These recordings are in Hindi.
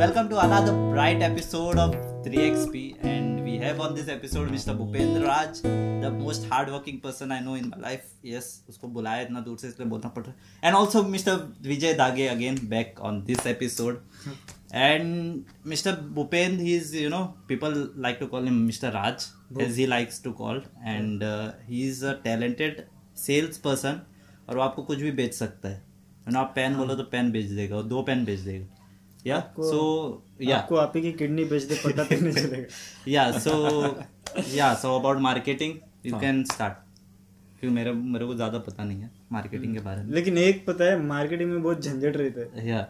welcome to another bright episode of 3XP. And we have on this episode Mr. Bhupendra Raj, the most hardworking person I know in my life. Yes, उसको बुलाया इतना दूर से इसलिए बोलना पड़ रहा है. And also Mr. Vijay Dage again back on this episode. And Mr. Bhupendra, he's you know people like to call him Mr. Raj as he likes to call, and uh, he's a talented salesperson और वो आपको कुछ भी बेच सकता है है ना आप पेन बोलो तो पेन बेच देगा और दो पेन बेच देगा या सो या आपको आप ही की किडनी बेच दे पता तक नहीं चलेगा। या सो या so about marketing you can start क्योंकि मेरे मेरे को ज़्यादा पता नहीं है मार्केटिंग के बारे में। लेकिन एक पता है मार्केटिंग में बहुत झंझट रहता है। या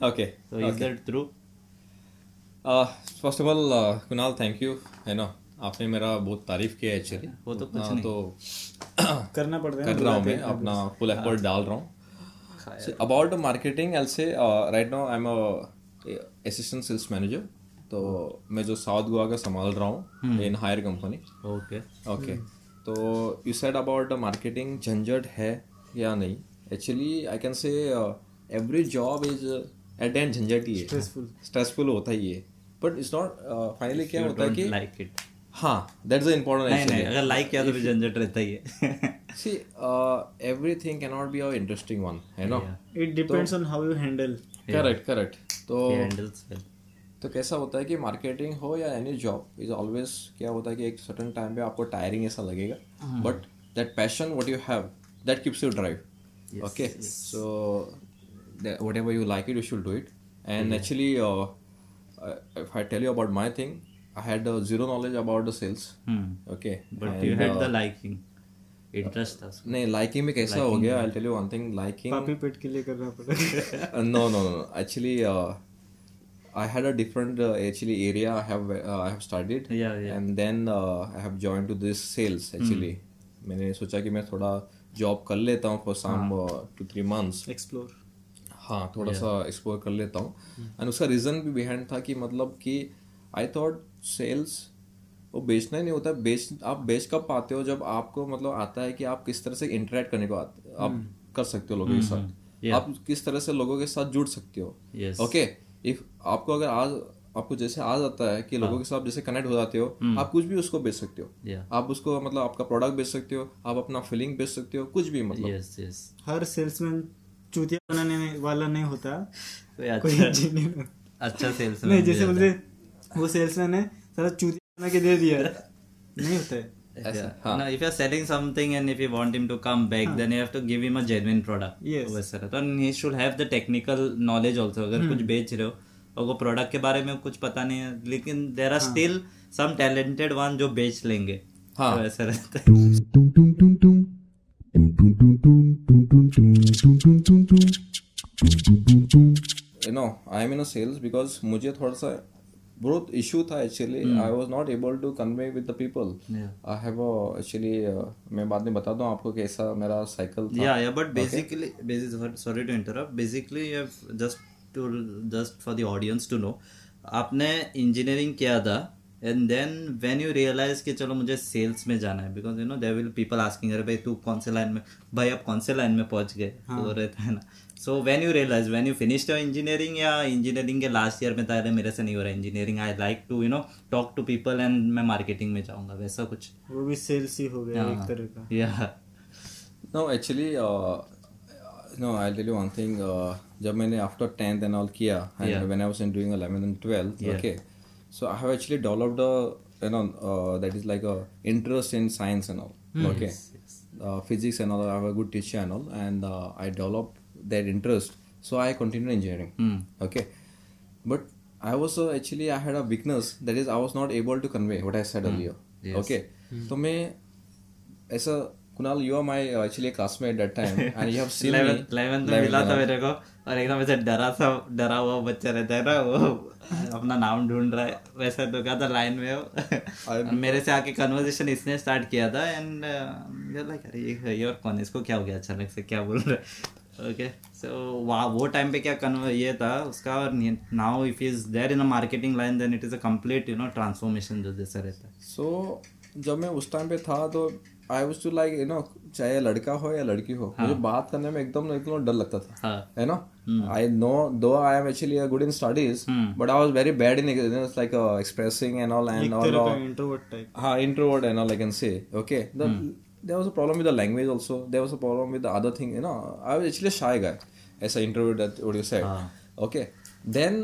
Okay. So is that true Uh, first of all, uh, Kunal, thank you. है ना आपने मेरा बहुत तारीफ़ किया है एक्चुअली वो तो कुछ नहीं। तो करना पड़ता है कर रहा हूँ मैं अपना फुल एफर्ट डाल रहा हूँ। अबाउट मार्केटिंग एल से right now I am assistant sales manager तो मैं जो साउथ गोवा का संभाल रहा हूँ in Haier company okay okay तो यू सेड अबाउट मार्केटिंग झंझट है या नहीं? Actually I can say every job is at and झंझट ही है। Stressful. स्ट्रेसफुल होता ही है। बट इट्स नॉट फाइनली क्या होता है कि लाइक इट हाँ दैट्स नहीं इम्पोर्टेंट नहीं एक्चुअली अगर लाइक किया तो फिर झंझट रहता ही है। See everything can not be a interesting one है ना? It depends on how you handle correct correct तो तो कैसा होता है कि मार्केटिंग हो या एनी जॉब इज़ ऑलवेज क्या होता है कि एक सर्टन टाइम पे आपको टायरिंग ऐसा लगेगा। But that passion what you have that keeps you drive okay so whatever you like it you should do it and actually if I tell you about my thing, I had uh, zero knowledge about the sales. Hmm. Okay. But And, had the uh, liking interest था नहीं लाइकिंग में कैसा हो गया I tell you one thing liking पापी पेट के लिए करना Uh, no, no, no. Actually, uh, I had a different uh, actually area I have uh, I have studied. Yeah, yeah. And then uh, I have joined to this sales actually. hmm. मैंने सोचा कि मैं थोड़ा जॉब कर लेता हूँ for some two three months explore हाँ थोड़ा yeah. सा एक्सप्लोर कर लेता हूँ एंड hmm. उसका रीज़न भी बिहाइंड था कि मतलब कि आई थॉट सेल्स वो बेचना ही नहीं होता। बेच आप बेच कब पाते हो जब आपको मतलब आता है कि आप किस तरह से इंटरेक्ट करने को आते आप कर सकते हो लोगों के साथ। Yeah. आप किस तरह से लोगों के साथ जुड़ सकते हो। ओके इफ़ आपको अगर आज आपको जैसे आ जाता है कि लोगों के साथ जैसे कनेक्ट हो जाते हो आप कुछ भी उसको बेच सकते हो। या आप उसको मतलब आपका प्रोडक्ट बेच सकते हो आप अपना फीलिंग बेच सकते हो कुछ भी मतलब। यस यस हर सेल्समैन चूतिया बनाने वाला नहीं होता। कोई कोई अच्छा इंजीनियर अच्छा नहीं जैसे बोलते वो सेल्समैन है सारा चूती बना के दे दिया नहीं होता है टेक्निकल नॉलेज ऑल्सो अगर कुछ बेच रहे हो और वो प्रोडक्ट के बारे में कुछ पता नहीं है लेकिन there are still some talented one जो बेच लेंगे you know I am in sales because मुझे थोड़ा सा बहुत इशू था actually I was not able to convey with the people Yeah. I have actually मैं बाद में बता दूँ आपको कैसा मेरा साइकिल था Yeah, yeah, but basically, basi- sorry to interrupt. Basically, you have just to just for the audience to know, आपने इंजीनियरिंग किया था and then when you realise कि चलो मुझे सेल्स में जाना है because you know there will people asking अरे भाई तू कौन से लाइन में भाई आप कौन से लाइन में पहुँच गए? तो रहता है ना। So when you realise when you finished your engineering या इंजीनियरिंग के लास्ट ईयर में था अरे मेरे से नहीं हो रहा engineering I like to you know talk to people and मैं मार्केटिंग में जाऊँगा वैसा कुछ। वो भी सेल्स ही हो गया एक तरह का। या no actually uh, no i'll tell you one thing uh, जब मैंने आफ्टर टेंथ एंड ऑल किया and when i was in doing 11th and 12th Yeah. okay so i have actually developed a you know uh, that is like a interest in science and all Hmm. okay uh, physics and all i have a good teacher and all and uh, i developed that interest so i continued engineering Hmm. okay but i was uh, actually i had a weakness that is i was not able to convey what i said earlier Hmm. Yes. okay तो मैं ऐसा Kunal you are my actually classmate that time and you have seen me 11th में मिला था मेरे को और एकदम ऐसे डरा सा डरा हुआ बच्चा रहता है ना वो अपना नाम ढूंढ रहा है। वैसे तो क्या था लाइन में मेरे से आके कन्वर्सेशन इसने स्टार्ट किया था एंड लाइक अरे ये ये और कौन इसको क्या हो गया अचानक से क्या बोल रहा है? ओके सो वहाँ वो टाइम पे क्या कन्व ये था उसका और now if is there in a marketing line then it is a complete you know transformation जो जैसा रहता है। सो जब मैं उस टाइम पे था तो I was to like you know चाहे लड़का हो या लड़की हो हाँ. मुझे बात करने में एकदम एकदम डर लगता था हाँ। है। ना? हम्म। I know though I am actually a good in studies but I was very bad in like expressing and all and all introvert type हाँ introvert and all I can say okay the there was a problem with the language also there was a problem with the other thing you know I was actually shy guy as a introvert that would you say okay then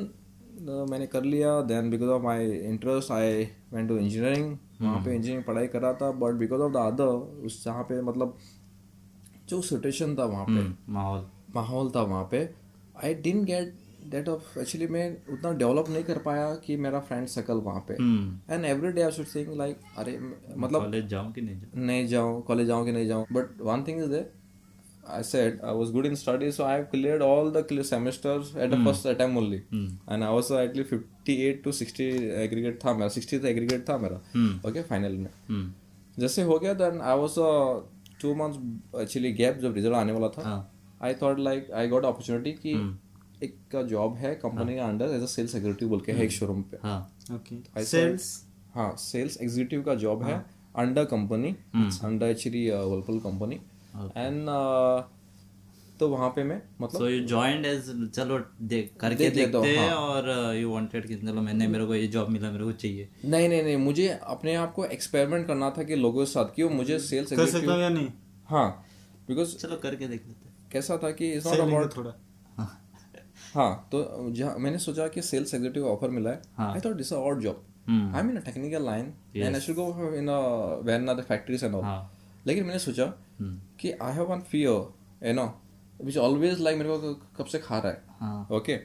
मैंने कर लिया. Then because of my interest I went to engineering वहाँ पे इंजीनियरिंग पढ़ाई करा था but because of the other उस जहाँ पे मतलब जो सिचुएशन था वहाँ पे। माहौल। माहौल था वहाँ पे। I didn't get that of actually मैं उतना डेवलप नहीं कर पाया कि मेरा फ्रेंड सर्कल वहाँ पे। And every day I should think like अरे मतलब कॉलेज जाऊँ कि नहीं जाऊँ? नहीं जाऊँ कॉलेज जाऊँ कि नहीं जाऊँ? But one thing is there I said I was good in studies, so I have cleared all the clear semesters at the first attempt only, Mm. and I was at least 58 to 60 aggregate था मेरा 60 था aggregate था मेरा, okay final में. हम्म जैसे हो गया then I was uh, two months actually gap जब रिज़ल्ट आने वाला था I thought like I got opportunity कि एक का जॉब है कंपनी के under as a sales executive बोल के है एक शोरूम पे हाँ ओके सेल्स हाँ सेल्स एग्जीक्यूटिव का जॉब है under company under actually Whirlpool company and तो वहाँ पे मैं मतलब सो यू जॉइंड एज चलो देख करके देख देखते हैं हाँ. और यू वांटेड कि चलो मैंने मेरे को ये जॉब मिला मेरे को चाहिए। नहीं नहीं नहीं मुझे अपने आप को एक्सपेरिमेंट करना था कि लोगों के साथ क्यों मुझे सेल्स कर सकता हूँ या नहीं? हाँ बिकॉज़ चलो करके देख लेते हैं। कैसा था कि इट्स नॉट अबाउट थोड़ा। हाँ। तो जहाँ मैंने सोचा कि सेल्स एग्जीक्यूटिव ऑफ़र मिला है। हाँ। I thought this odd job I mean a technical line and I should go in a when the factories and all हाँ। लेकिन मैंने सोचा हम्म कि I have one fear you know which always like मेरे को कब से खा रहा है हाँ ओके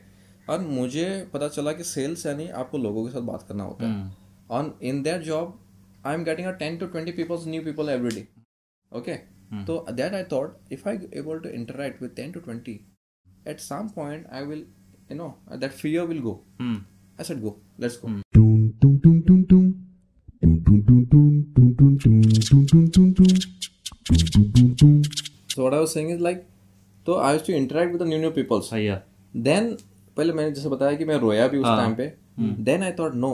और मुझे पता चला कि सेल्स यानी आपको लोगों के साथ बात करना होता है on in that job I am getting a ten to twenty peoples new people every day okay तो that I thought if I able to interact with ten to twenty at some point I will you know that fear will go hmm I said go let's go Dum dum dum dum dum. Dum dum dum dum dum dum dum dum so what I was saying is like तो I to interact with the new new peoples सही है। देन पहले मैंने जैसे बताया कि मैं रोया भी उस टाइम पे। Then I thought no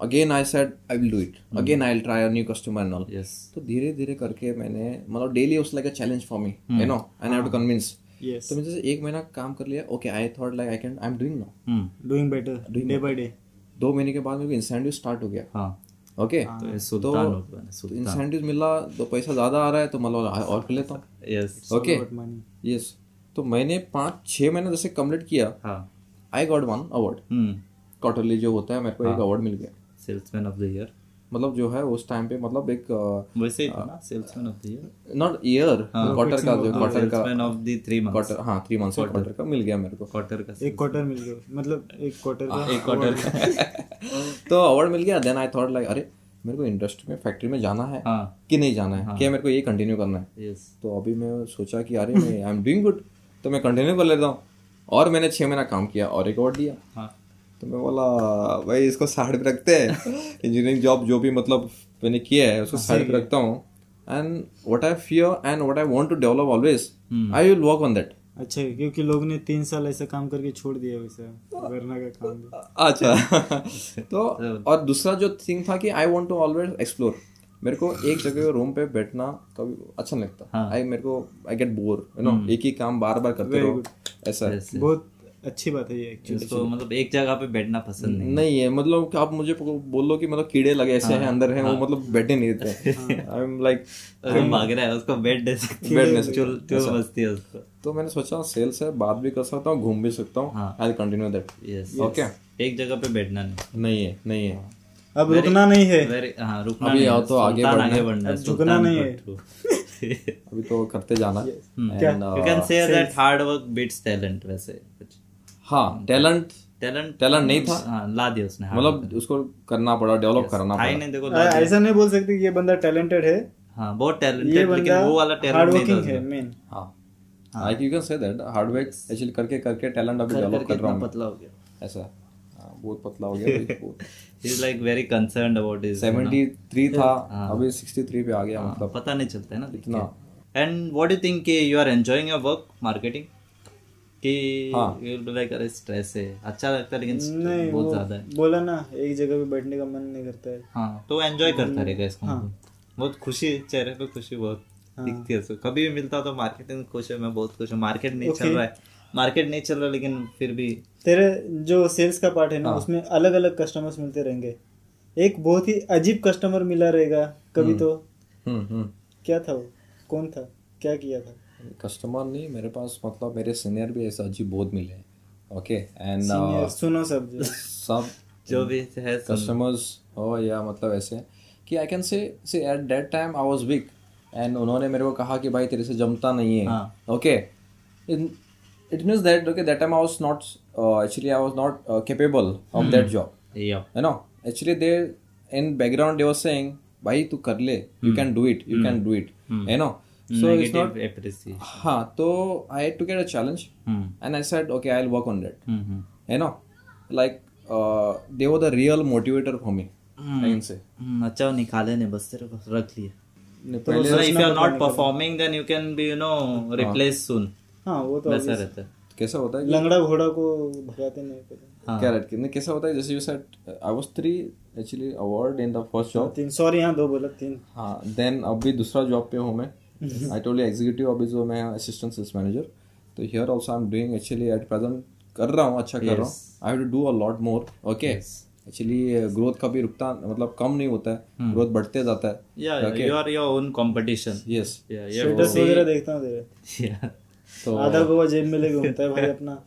again I said I will do it again I will try a new customer and all yes तो धीरे धीरे करके मैंने मतलब डेली उस like a challenge for me you know I have to convince yes तो मैं जैसे एक महीना काम कर लिया okay I thought like I can I am doing now doing better day by day दो महीने के बाद मेरे को इंसेंटिव स्टार्ट हो गया। हाँ। ओके तो हो सुल्तान। इंसेंटिव मिला तो पैसा ज़्यादा आ रहा है तो मतलब और कर लेता हूँ। यस ओके यस तो मैंने पाँच छः महीने जैसे कंप्लीट किया। हाँ। I got one award quarterly जो होता है मेरे को एक अवार्ड मिल गया। सेल्समैन ऑफ़ द ईयर मतलब जो है उस टाइम पे मतलब एक वैसे ही था ना salesman of the year not year quarter का जो क्वार्टर का salesman of the three months quarter हाँ थ्री मंथ्स क्वार्टर का मिल गया मेरे को। क्वार्टर का एक क्वार्टर मिल गया। मतलब एक क्वार्टर का एक क्वार्टर का। तो अवार्ड मिल गया देन आई थॉट लाइक अरे मेरे को इंडस्ट्री में फैक्ट्री में जाना है हाँ। कि नहीं जाना है? हाँ. क्या मेरे को ये कंटिन्यू करना है? यस तो अभी मैं सोचा कि अरे मैं आई एम डूइंग गुड तो मैं कंटिन्यू कर लेता हूँ। और मैंने छः महीना काम किया और एक अवार्ड दिया। हाँ। तो मैं बोला भाई इसको साइड पे रखते हैं। इंजीनियरिंग जॉब जो भी मतलब मैंने किया है उसको साइड पे रखता हूँ। And what I fear and what I want to develop always I will work on that अच्छा क्योंकि लोग ने तीन साल ऐसा काम करके छोड़ दिया वैसे वरना का काम भी अच्छा तो और दूसरा जो थिंग था कि I want to always explore मेरे को एक जगह रूम पे बैठना कभी अच्छा नहीं लगता। आई हाँ. मेरे को I get bore you know एक ही काम बार बार करते रहो ऐसा। बहुत अच्छी बात है ये एक्चुअली इसको मतलब एक जगह पे बैठना पसंद नहीं नहीं है मतलब कि आप मुझे बोलो कि मतलब कीड़े लगे ऐसे हैं। अंदर हैं वो मतलब बैठे नहीं देते आई एम लाइक भाग रहा है उसको बैठ दे सकती। बैठ नहीं है चुल चुल है उसको। तो मैंने सोचा सेल्स है बात भी कर सकता हूँ घूम भी सकता हूँ। I continue that yes okay एक जगह पे बैठना नहीं। नहीं है नहीं है। अब रुकना नहीं है। हाँ रुकना अभी आओ तो आगे बढ़ना है। आगे बढ़ना है, झुकना नहीं है। अभी तो करते जाना। Uh, you can say that hard work beats talent वैसे। कुछ हाँ टैलेंट टैलेंट टैलेंट नहीं था। हाँ ला दिया उसने hard मतलब उसको करना पड़ा डेवलप करना था पड़ा। नहीं देखो ऐसा नहीं बोल सकते ये बंदा टैलेंटेड है। हाँ बहुत टैलेंटेड लेकिन वो वाला टैलेंट नहीं था है मेन हाँ। I you can say that hard work actually करके करके टैलेंट अभी डेवलप कर रहा हूँ पतला हो गया। ऐसा। हाँ, बहुत पतला हो गया he is like very concerned about his seventy three था अभी सिक्सटी थ्री पे आ गया मतलब। पता नहीं चलता है ना इतना। एंड व्हाट डू थिंक कि you are enjoying your work marketing कि हाँ। अरे स्ट्रेस है अच्छा लगता है लेकिन नहीं बहुत ज़्यादा है। बोला ना एक जगह पे बैठने का मन नहीं करता है। हाँ तो एंजॉय करता रहेगा इसको। हाँ। बहुत खुशी चेहरे पे खुशी बहुत दिखती है उसको। कभी भी मिलता हो तो मार्केटिंग खुश है मैं बहुत खुश हूँ। मार्केट नहीं चल रहा है। मार्केट नहीं चल रहा लेकिन फिर भी तेरे जो सेल्स का पार्ट है ना उसमें अलग अलग कस्टमर्स मिलते रहेंगे। एक बहुत ही अजीब कस्टमर मिला रहेगा कभी तो। हम्म हम्म। क्या था वो? कौन था? क्या किया था? कस्टमर नहीं मेरे पास मतलब मेरे सीनियर भी ऐसे अजीब बहुत मिले ओके एंड सुनो सब जो। सब जो भी है कस्टमर्स हो या मतलब ऐसे कि I can say say at that time I was weak and उन्होंने मेरे को कहा कि भाई तेरे से जमता नहीं है हाँ। Okay it means that okay that time I was not actually I was not capable of that job Yeah. you know? Actually they in background they were saying भाई तू कर ले you can do it you can do it you know? So it's not Negative appreciation. हाँ तो I had to get a challenge Hmm. and I said okay I'll work on that Hmm, hmm. you know like uh, they were the real motivator for me mm. I can say Hmm, अच्छा वो निकाले नहीं बस तेरे को रख लिए ने पहले so if you are not performing then you can be you know replaced soon हाँ वो तो वैसा रहता है कैसा होता है लंगड़ा घोड़ा को भगाते नहीं हाँ। क्या रहता है कैसा होता है जैसे you said I was three actually award in the first job तीन सॉरी यहाँ दो बोला तीन हाँ देन अभी दूसरा जॉब पे हूँ मैं आई I एग्जीक्यूटिव you मैं असिस्टेंट सेल्स मैनेजर तो here I am doing actually at present कर रहा हूँ अच्छा yes. कर रहा हूँ। I have to do a lot more okay actually growth कभी रुकता मतलब कम नहीं होता है। ग्रोथ बढ़ते जाता है। You are your own competition yes देखता तो आधा गोवा जेब में ले घूमता है भाई अपना।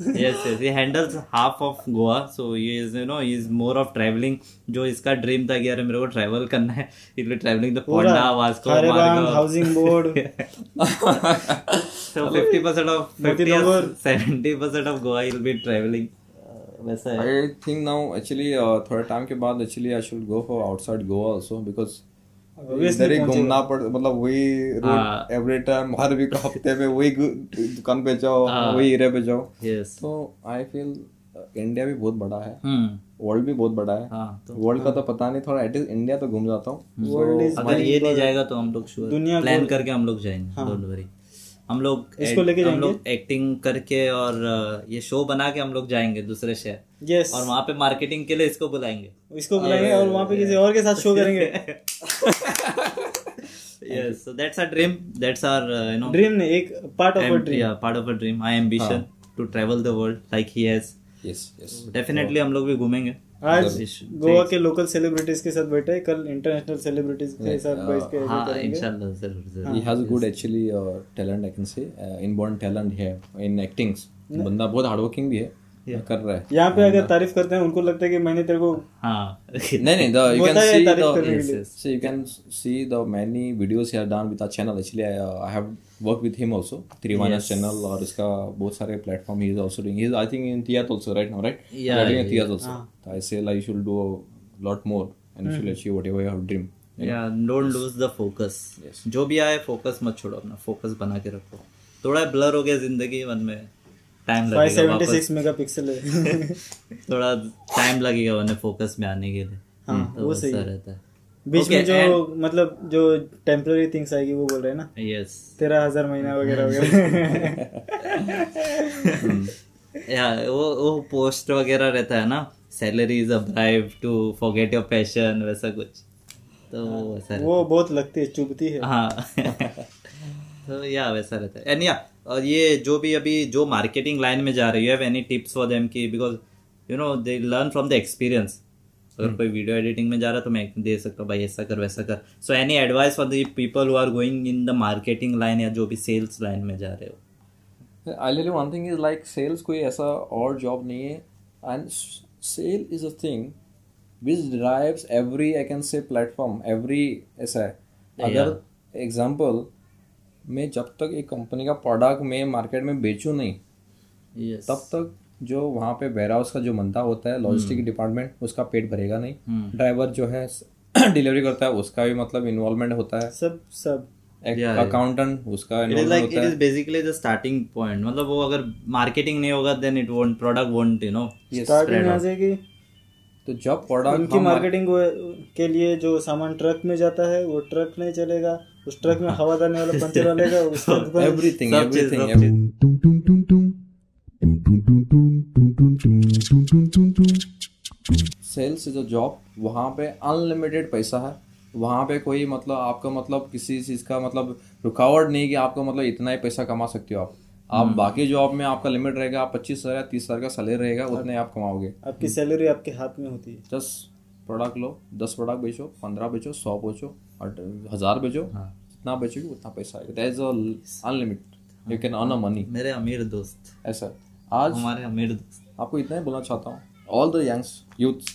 Yes yes. He handles half of goa. So he is you know he is more of traveling. जो इसका ड्रीम था कि यार मेरे को ट्रैवल करना है इसलिए ट्रैवलिंग पूरा Ponda Vasco housing board so 50% of 50 मोती or 70% of goa will be traveling. Uh, वैसा है। आई थिंक नाउ एक्चुअली थोड़े टाइम के बाद actually I should go for outside Goa also because इधर ही घूमना पड़ मतलब वही हाँ। एवरी टाइम हर वीक हफ़्ते में वही दुकान पे जाओ हाँ। वही एरिया पे जाओ। Yes तो आई फील इंडिया भी बहुत बड़ा है। हम्म। वर्ल्ड भी बहुत बड़ा है। हाँ तो वर्ल्ड का तो पता नहीं थोड़ा एटलीस्ट इंडिया तो घूम जाता हूँ। अगर ये नहीं जाएगा तो हम लोग दुनिया प्लान करके हम लोग जाएँगे डोंट वरी हम लोग इसको लेके हम लोग एक्टिंग करके और uh, ये शो बना के हम लोग जाएँगे दूसरे शहर। यस और वहाँ पे मार्केटिंग के लिए इसको बुलाएँगे। इसको बुलाएँगे और वहाँ पे किसी और के साथ शो करेंगे। Yes so that's our dream. That's our uh, you know dream नहीं एक part of a am- dream yeah part of a dream. My ambition to travel the world like he has. Yes yes definitely हम लोग भी घूमेंगे। आज गोवा के लोकल सेलिब्रिटीज के साथ बैठे कल इंटरनेशनल सेलिब्रिटीज के साथ बैठ के हाँ इंशाल्लाह ज़रूर ही has good actually talent I can say inborn talent है इन एक्टिंग्स बंदा बहुत हार्ड वर्किंग भी है कर रहा है। यहाँ पे अगर तारीफ़ करते हैं उनको लगता है कि मैंने तेरे को हाँ। नहीं नहीं the you can see the you can see the many videos he have done with our channel actually I have done with uh, him also three minus channel और इसका बहुत सारे platform he is also doing he is I think in theater also right now right Yeah, doing yeah, theater also so I say like you should do a lot more and you should achieve whatever you have dream या डोंट लूज द फोकस जो भी आए फोकस मत छोड़ो अपना फोकस बना के रखो थोड़ा ब्लर हो गया ज़िंदगी वन में टाइम लगेगा 576 मेगापिक्सल है थोड़ा टाइम लगेगा वन फोकस में आने के लिए हाँ, तो वो सही रहता है बीच Okay, में जो मतलब जो टेम्पररी थिंग्स आएगी वो बोल रहे हैं ना? यस तेरह हज़ार महीना वगैरह वगैरह या वो वो पोस्ट वगैरह रहता है ना? Salary is a bribe to forget your passion वैसा कुछ। तो वो वैसा वो बहुत लगती है चुभती है। है। हाँ तो या वैसा रहता है। एंड या और ये जो भी अभी जो मार्केटिंग लाइन में जा रही है एनी टिप्स फॉर देम की because you know they learn from the experience अगर कोई वीडियो एडिटिंग में जा रहा है तो मैं दे सकता हूँ भाई ऐसा कर वैसा कर। So any advice for the people who are going in the marketing line या जो भी सेल्स लाइन में जा रहे हो? I live one thing is like sales कोई ऐसा और जॉब नहीं है। And sale is a thing which drives every I can say platform every ऐसा है। अगर एग्जांपल मैं जब तक एक कंपनी का प्रोडक्ट मैं मार्केट में बेचूं नहीं यस तब तक जो वहाँ पे वेयर हाउस का जो बनता होता है लॉजिस्टिक डिपार्टमेंट उसका पेट भरेगा नहीं। ड्राइवर जो है डिलीवरी करता है उसका भी मतलब इन्वॉल्वमेंट होता है। सब सब। अकाउंटेंट उसका it is like it is basically the starting point मतलब वो अगर मार्केटिंग नहीं होगा then it won't product won't you know starting आ जाएगी तो जब प्रोडक्ट उनकी मार्केटिंग के लिए जो सामान ट्रक में जाता है वो ट्रक नहीं चलेगा। उस ट्रक में हवा डालने वाला पंचर वालेगा उसका everything everything is a job वहाँ पे अनलिमिटेड पैसा है। वहाँ पे कोई मतलब आपका मतलब किसी चीज़ का मतलब रुकावट नहीं कि आपको मतलब इतना ही पैसा कमा सकते हो आप। आप बाकी जॉब में आपका लिमिट रहेगा आप पच्चीस हज़ार या तीस हज़ार का सैलरी रहेगा उतने आप कमाओगे। आपकी सैलरी आपके हाथ में होती है। दस प्रोडक्ट लो दस प्रोडक्ट बेचो पंद्रह बेचो सौ बेचो हज़ार बेचो जितना बेचोगे उतना पैसा आएगा। That is unlimited you can earn a money मेरे अमीर दोस्त। ऐसा आज हमारे अमीर दोस्त। आपको इतना ही बोलना चाहता हूँ। All the youngs youth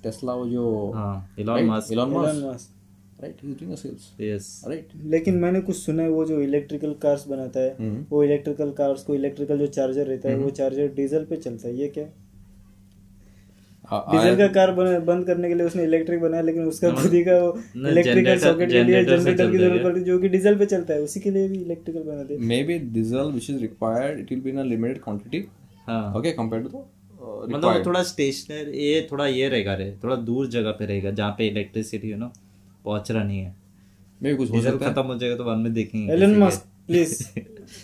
Tesla वो जो हाँ Elon Musk Elon Musk right he is doing a sales yes right लेकिन मैंने कुछ सुना है वो जो इलेक्ट्रिकल कार्स बनाता है हम्म। वो इलेक्ट्रिकल कार्स को इलेक्ट्रिकल जो चार्जर रहता है वो चार्जर डीजल पे चलता है ये क्या? डीजल का कार बंद करने के लिए उसने इलेक्ट्रिक बनाया लेकिन उसका खुद ही का वो इलेक्ट्रिकल सॉकेट के लिए जनरेटर की ज़रूरत पड़ती है जो कि डीजल पे चलता है उसी के लिए भी इलेक्ट्रिकल बना दे may be diesel which is required it will be in a limited quantity हाँ। ओके कंपेयर टू मतलब वो थोड़ा स्टेशनर ये थोड़ा ये रहेगा रे थोड़ा दूर जगह पे रहेगा जहाँ पे इलेक्ट्रिसिटी यू नो पहुँच रहा नहीं है। मे भी कुछ हो सकता है। खत्म हो जाएगा तो बाद में देखेंगे Elon Musk please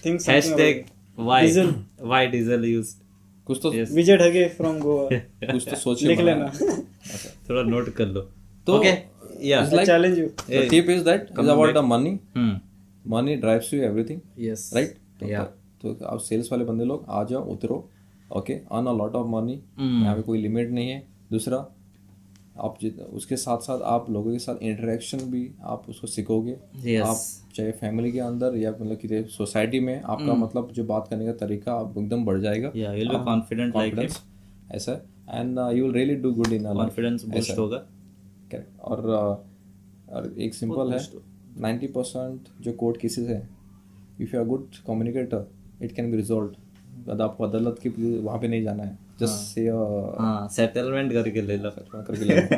think hashtag why Diesel. Why diesel use कुछ तो विजय ढगे फ्रॉम गोवा कुछ तो सोच लिख लेना। थोड़ा नोट कर लो। तो ओके या like challenge you the tip is that is about the money. हम्म money drives you everything. Yes right? तो, Yeah. तो आप सेल्स वाले बंदे लोग आ जाओ उतरो। Okay earn a lot of money. यहाँ पे कोई लिमिट नहीं है। दूसरा आप जित उसके साथ साथ आप लोगों के साथ इंटरेक्शन भी आप उसको सीखोगे। Yes. आप चाहे फैमिली के अंदर या मतलब कि सोसाइटी में आपका Hmm. मतलब जो बात करने का तरीका आप एकदम बढ़ जाएगा। कॉन्फिडेंट लाइक कॉन्फिडेंस ऐसा and you will really do good in confidence boost होगा। करेक्ट और uh, और एक सिंपल है नाइन्टी परसेंट जो कोर्ट केसेस है if you are good communicator it can be resolve आपको अदालत की वहाँ पे नहीं जाना है जस्ट से हाँ सेटलमेंट करके ले लो करके ले लो।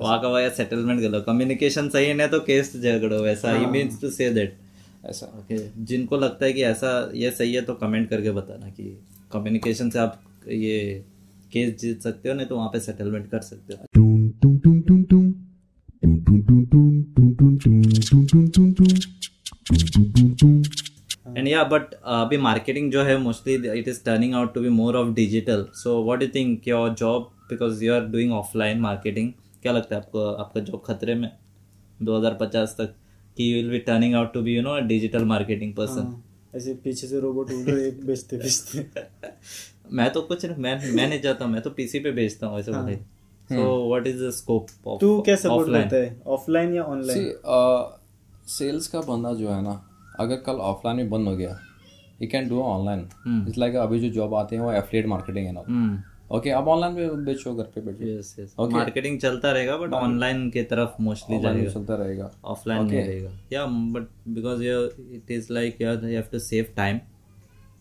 वहाँ का वहाँ सेटलमेंट कर लो कम्युनिकेशन सही है ना तो केस झगड़ो वैसा ही मीन्स टू से दैट ऐसा ओके जिनको लगता है कि ऐसा ये सही है तो कमेंट करके बताना कि कम्युनिकेशन से आप ये केस जीत सकते हो नहीं तो वहाँ पे सेटलमेंट कर सकते हो हाँ। and yeah but uh, अभी marketing जो है mostly it is turning out to be more of digital. So what do you think your job because you are doing offline marketing क्या लगता है आपको आपका जॉब खतरे में 2050 तक कि you will be turning out to be you know digital marketing person ऐसे पीछे से रोबोट एक बेचते बेचते। मैं तो कुछ नहीं मैं मैं नहीं जाता मैं तो पीसी पे बेचता हूँ ऐसे हाँ. भाई so what is the scope of तू क्या सपोर्ट करता है ऑफलाइन या ऑनलाइन सेल्स uh, का बंदा जो है ना अगर कल ऑफलाइन में बंद हो गया you can do online it's like अभी जो जॉब आते हैं वो एफिलिएट मार्केटिंग है ना। हम्म। ओके आप ऑनलाइन में बेचो घर पे बैठो। यस यस मार्केटिंग चलता रहेगा बट ऑनलाइन की तरफ़ मोस्टली जाएगा। चलता रहेगा। ऑफलाइन नहीं रहेगा। या but because you it is like you have to save time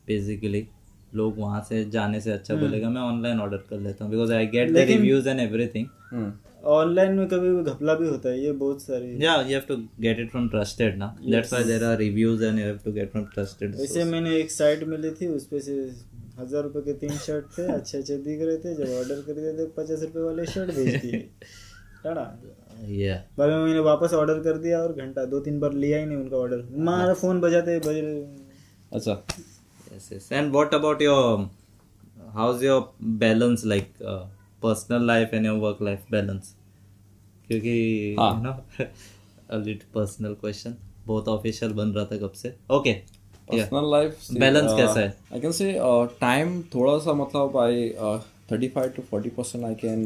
basically लोग वहाँ से जाने से अच्छा बोलेगा मैं ऑनलाइन ऑर्डर कर लेता हूँ because I get the reviews and everything hmm. Online में कभी भी घपला भी होता है ये बहुत सारे। Yeah you have to get it from trusted ना? That's why there are reviews and you have to get from trusted वैसे मैंने एक साइट मिली थी उस पे से हज़ार रुपए के तीन शर्ट थे अच्छे अच्छे दिख रहे थे जब ऑर्डर कर दिए थे पचास रुपए वाले शर्ट भेज दिए। yeah. बाद में मैंने वापस ऑर्डर कर दिया और घंटा दो तीन बार लिया ही नहीं उनका ऑर्डर मारा फ़ोन बजाते बज अच्छा। Yes yes. And what about your how's your balance like uh, personal life and your work life balance? क्योंकि a little personal question. बहुत ऑफिशियल बन रहा था कब से। ओके पर्सनल लाइफ Balance कैसा है? आई कैन से टाइम थोड़ा सा मतलब I thirty five to forty percent I can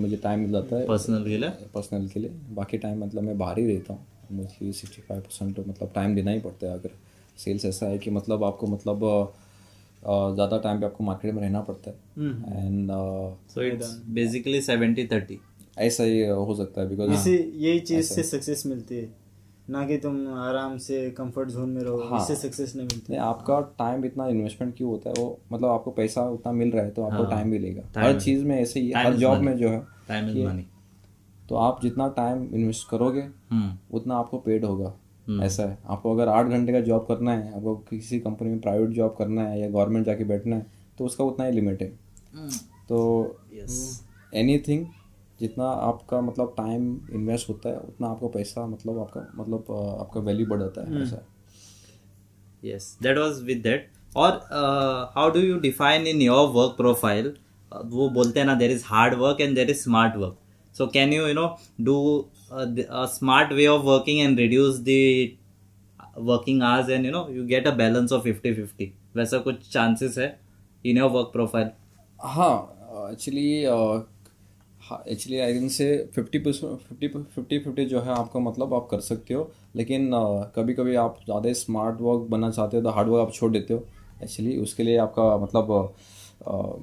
मुझे टाइम मिल जाता है। पर्सनल के लिए? पर्सनल के लिए। बाकी टाइम मतलब मैं बाहर ही रहता हूँ। मोस्टली सिक्सटी फाइव परसेंट मतलब टाइम देना ही पड़ता है। अगर सेल्स ऐसा है कि मतलब आपको मतलब ज़्यादा टाइम पे आपको मार्केट में रहना पड़ता है। And so it's basically seventy thirty ऐसा ही हो सकता है बिकॉज़ इसी यही चीज़ से सक्सेस मिलती है। ना कि तुम आराम से कंफर्ट जोन में रहो हाँ। इससे सक्सेस नहीं मिलती। नहीं आपका टाइम इतना इन्वेस्टमेंट क्यों होता है? वो मतलब आपको पैसा उतना मिल रहा है तो आपको टाइम मिलेगा हर चीज़ में ऐसे ही हर जॉब में जो है टाइम इज़ मनी तो आप जितना टाइम इन्वेस्ट करोगे हम्म। उतना आपको पेड होगा। ऐसा है। आपको अगर आठ घंटे का जॉब करना है आपको किसी कंपनी में प्राइवेट जॉब करना है या गवर्नमेंट जाके बैठना है तो उसका उतना ही लिमिट है। Hmm. तो yes एनीथिंग जितना आपका मतलब टाइम इन्वेस्ट होता है उतना आपको पैसा मतलब आपका मतलब आपका वैल्यू बढ़ जाता है ऐसा yes that was with that. or uh, how do you define in your work profile? uh, वो बोलते हैं ना there is hard work and there is smart work so can you you know do a, a smart way of working and reduce the working hours and you know you get a balance of 50 50 वैसा कुछ chances है in your work profile? हाँ actually actually I can say fifty percent fifty fifty fifty जो है आपका मतलब आप कर सकते हो। लेकिन कभी कभी आप ज़्यादा स्मार्ट वर्क बनना चाहते हो तो हार्ड वर्क आप छोड़ देते हो। एक्चुअली उसके लिए आपका मतलब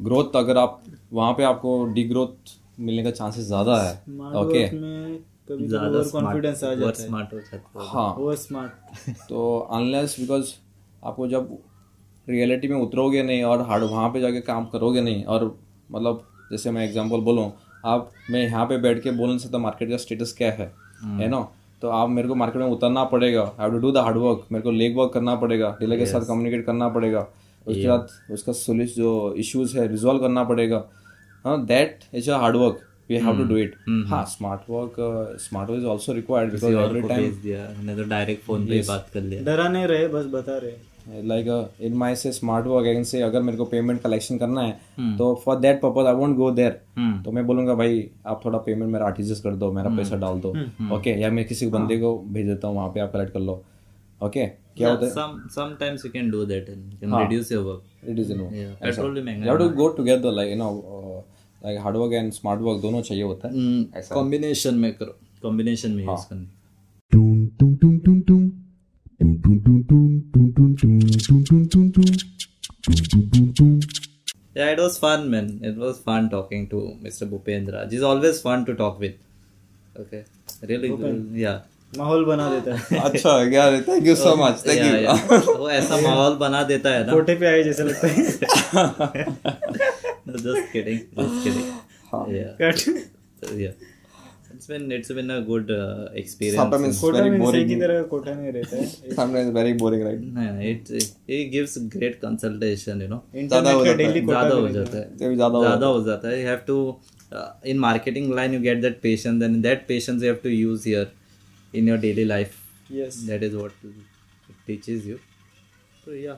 ग्रोथ अगर आप वहाँ पे आपको डी ग्रोथ मिलने का चांसेस ज़्यादा है। ओके में कभी ज़्यादा कॉन्फिडेंस आ जाता है। smart हो जाता है। हाँ। ओवर स्मार्ट तो अनलेस बिकॉज़ आपको जब रियलिटी में उतरोगे नहीं और हार्ड वहाँ पे जाके काम करोगे नहीं और मतलब जैसे मैं एग्जांपल बोलूँ आप मैं यहाँ पे बैठ के बोल नहीं सकता मार्केट का स्टेटस क्या है? है ना? तो आप मेरे को मार्केट में उतरना पड़ेगा। I have to do the hard work मेरे को लेग वर्क करना पड़ेगा। डीलर के साथ कम्युनिकेट करना पड़ेगा। उसके बाद उसका सोल्यूशन जो इश्यूज़ है रिजॉल्व करना पड़ेगा। हाँ that is a hard work we have mm. to do it. Mm-hmm. Ha, smart work, uh, smart work is also required because every time. मैंने तो direct phone yes. baat kar liya dara nahi rahe bas bata rahe रहे. Like uh, in my say smart work I can say agar मेरे को payment collection karna hai mm. तो for that purpose I won't go there. Mm. तो मैं बोलूँगा भाई आप थोड़ा payment mera artists kar do mera mm. पैसा डाल दो. hmm. Okay ya main kisi bande ko bhej deta hu wahan pe aap collect kar lo Okay. क्या होता है some sometimes you can do that and can reduce your work reduce your work petrol भी महँगा है you have to go together like you know like hard work and smart work दोनों चाहिए होता है ऐसा कॉम्बिनेशन में करो कॉम्बिनेशन में यूज़ करनी Yeah, it was fun, man. It was fun talking to Mr. Bupendra. He's always fun to talk with. Okay, really, good. Okay. yeah. माहौल बना देता है अच्छा यार thank you so much thank you वो ऐसा माहौल बना देता है ना कोटे पे आए जैसे लगता है just kidding just kidding yeah yeah it's been it's been a good uh, experience Sometimes it's Kota very में सही की boring. तरह कोटा नहीं रहता है Sometimes very boring, right? Yeah, it it gives great consultation you know ज़्यादा हो जाता है। ज़्यादा हो। जाता है हो ज़्यादा हो जाता है you have to uh, in marketing line you get that patience and that patience you have to use here in your daily life Yes. that is what it teaches you so yeah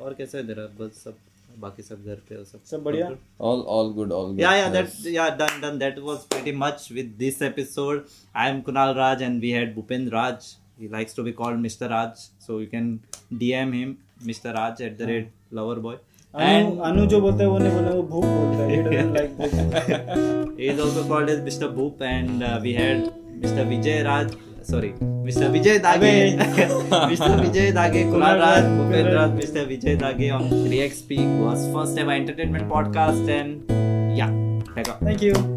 और कैसा है तेरा बस सब बाकी सब घर पे हो सब सब बढ़िया all all good all yeah yeah that yeah done done that was pretty much with this episode I am Kunal Raj and we had Bhupendra Raj he likes to be called Mr. Raj. So you can DM him, Mr. Raj at the rate loverboy. And Anu जो बोलता है वो नहीं बोला वो भूप बोलता है. He doesn't like Bhoop. he is also called as Mr. Boop and uh, we had Mr. Vijay Raj. Sorry mister Vijay Dage mister Vijay Dage Kunal Raj Bhupendra Raj mister Vijay Dage on 3xp was first ever entertainment podcast and yeah thank you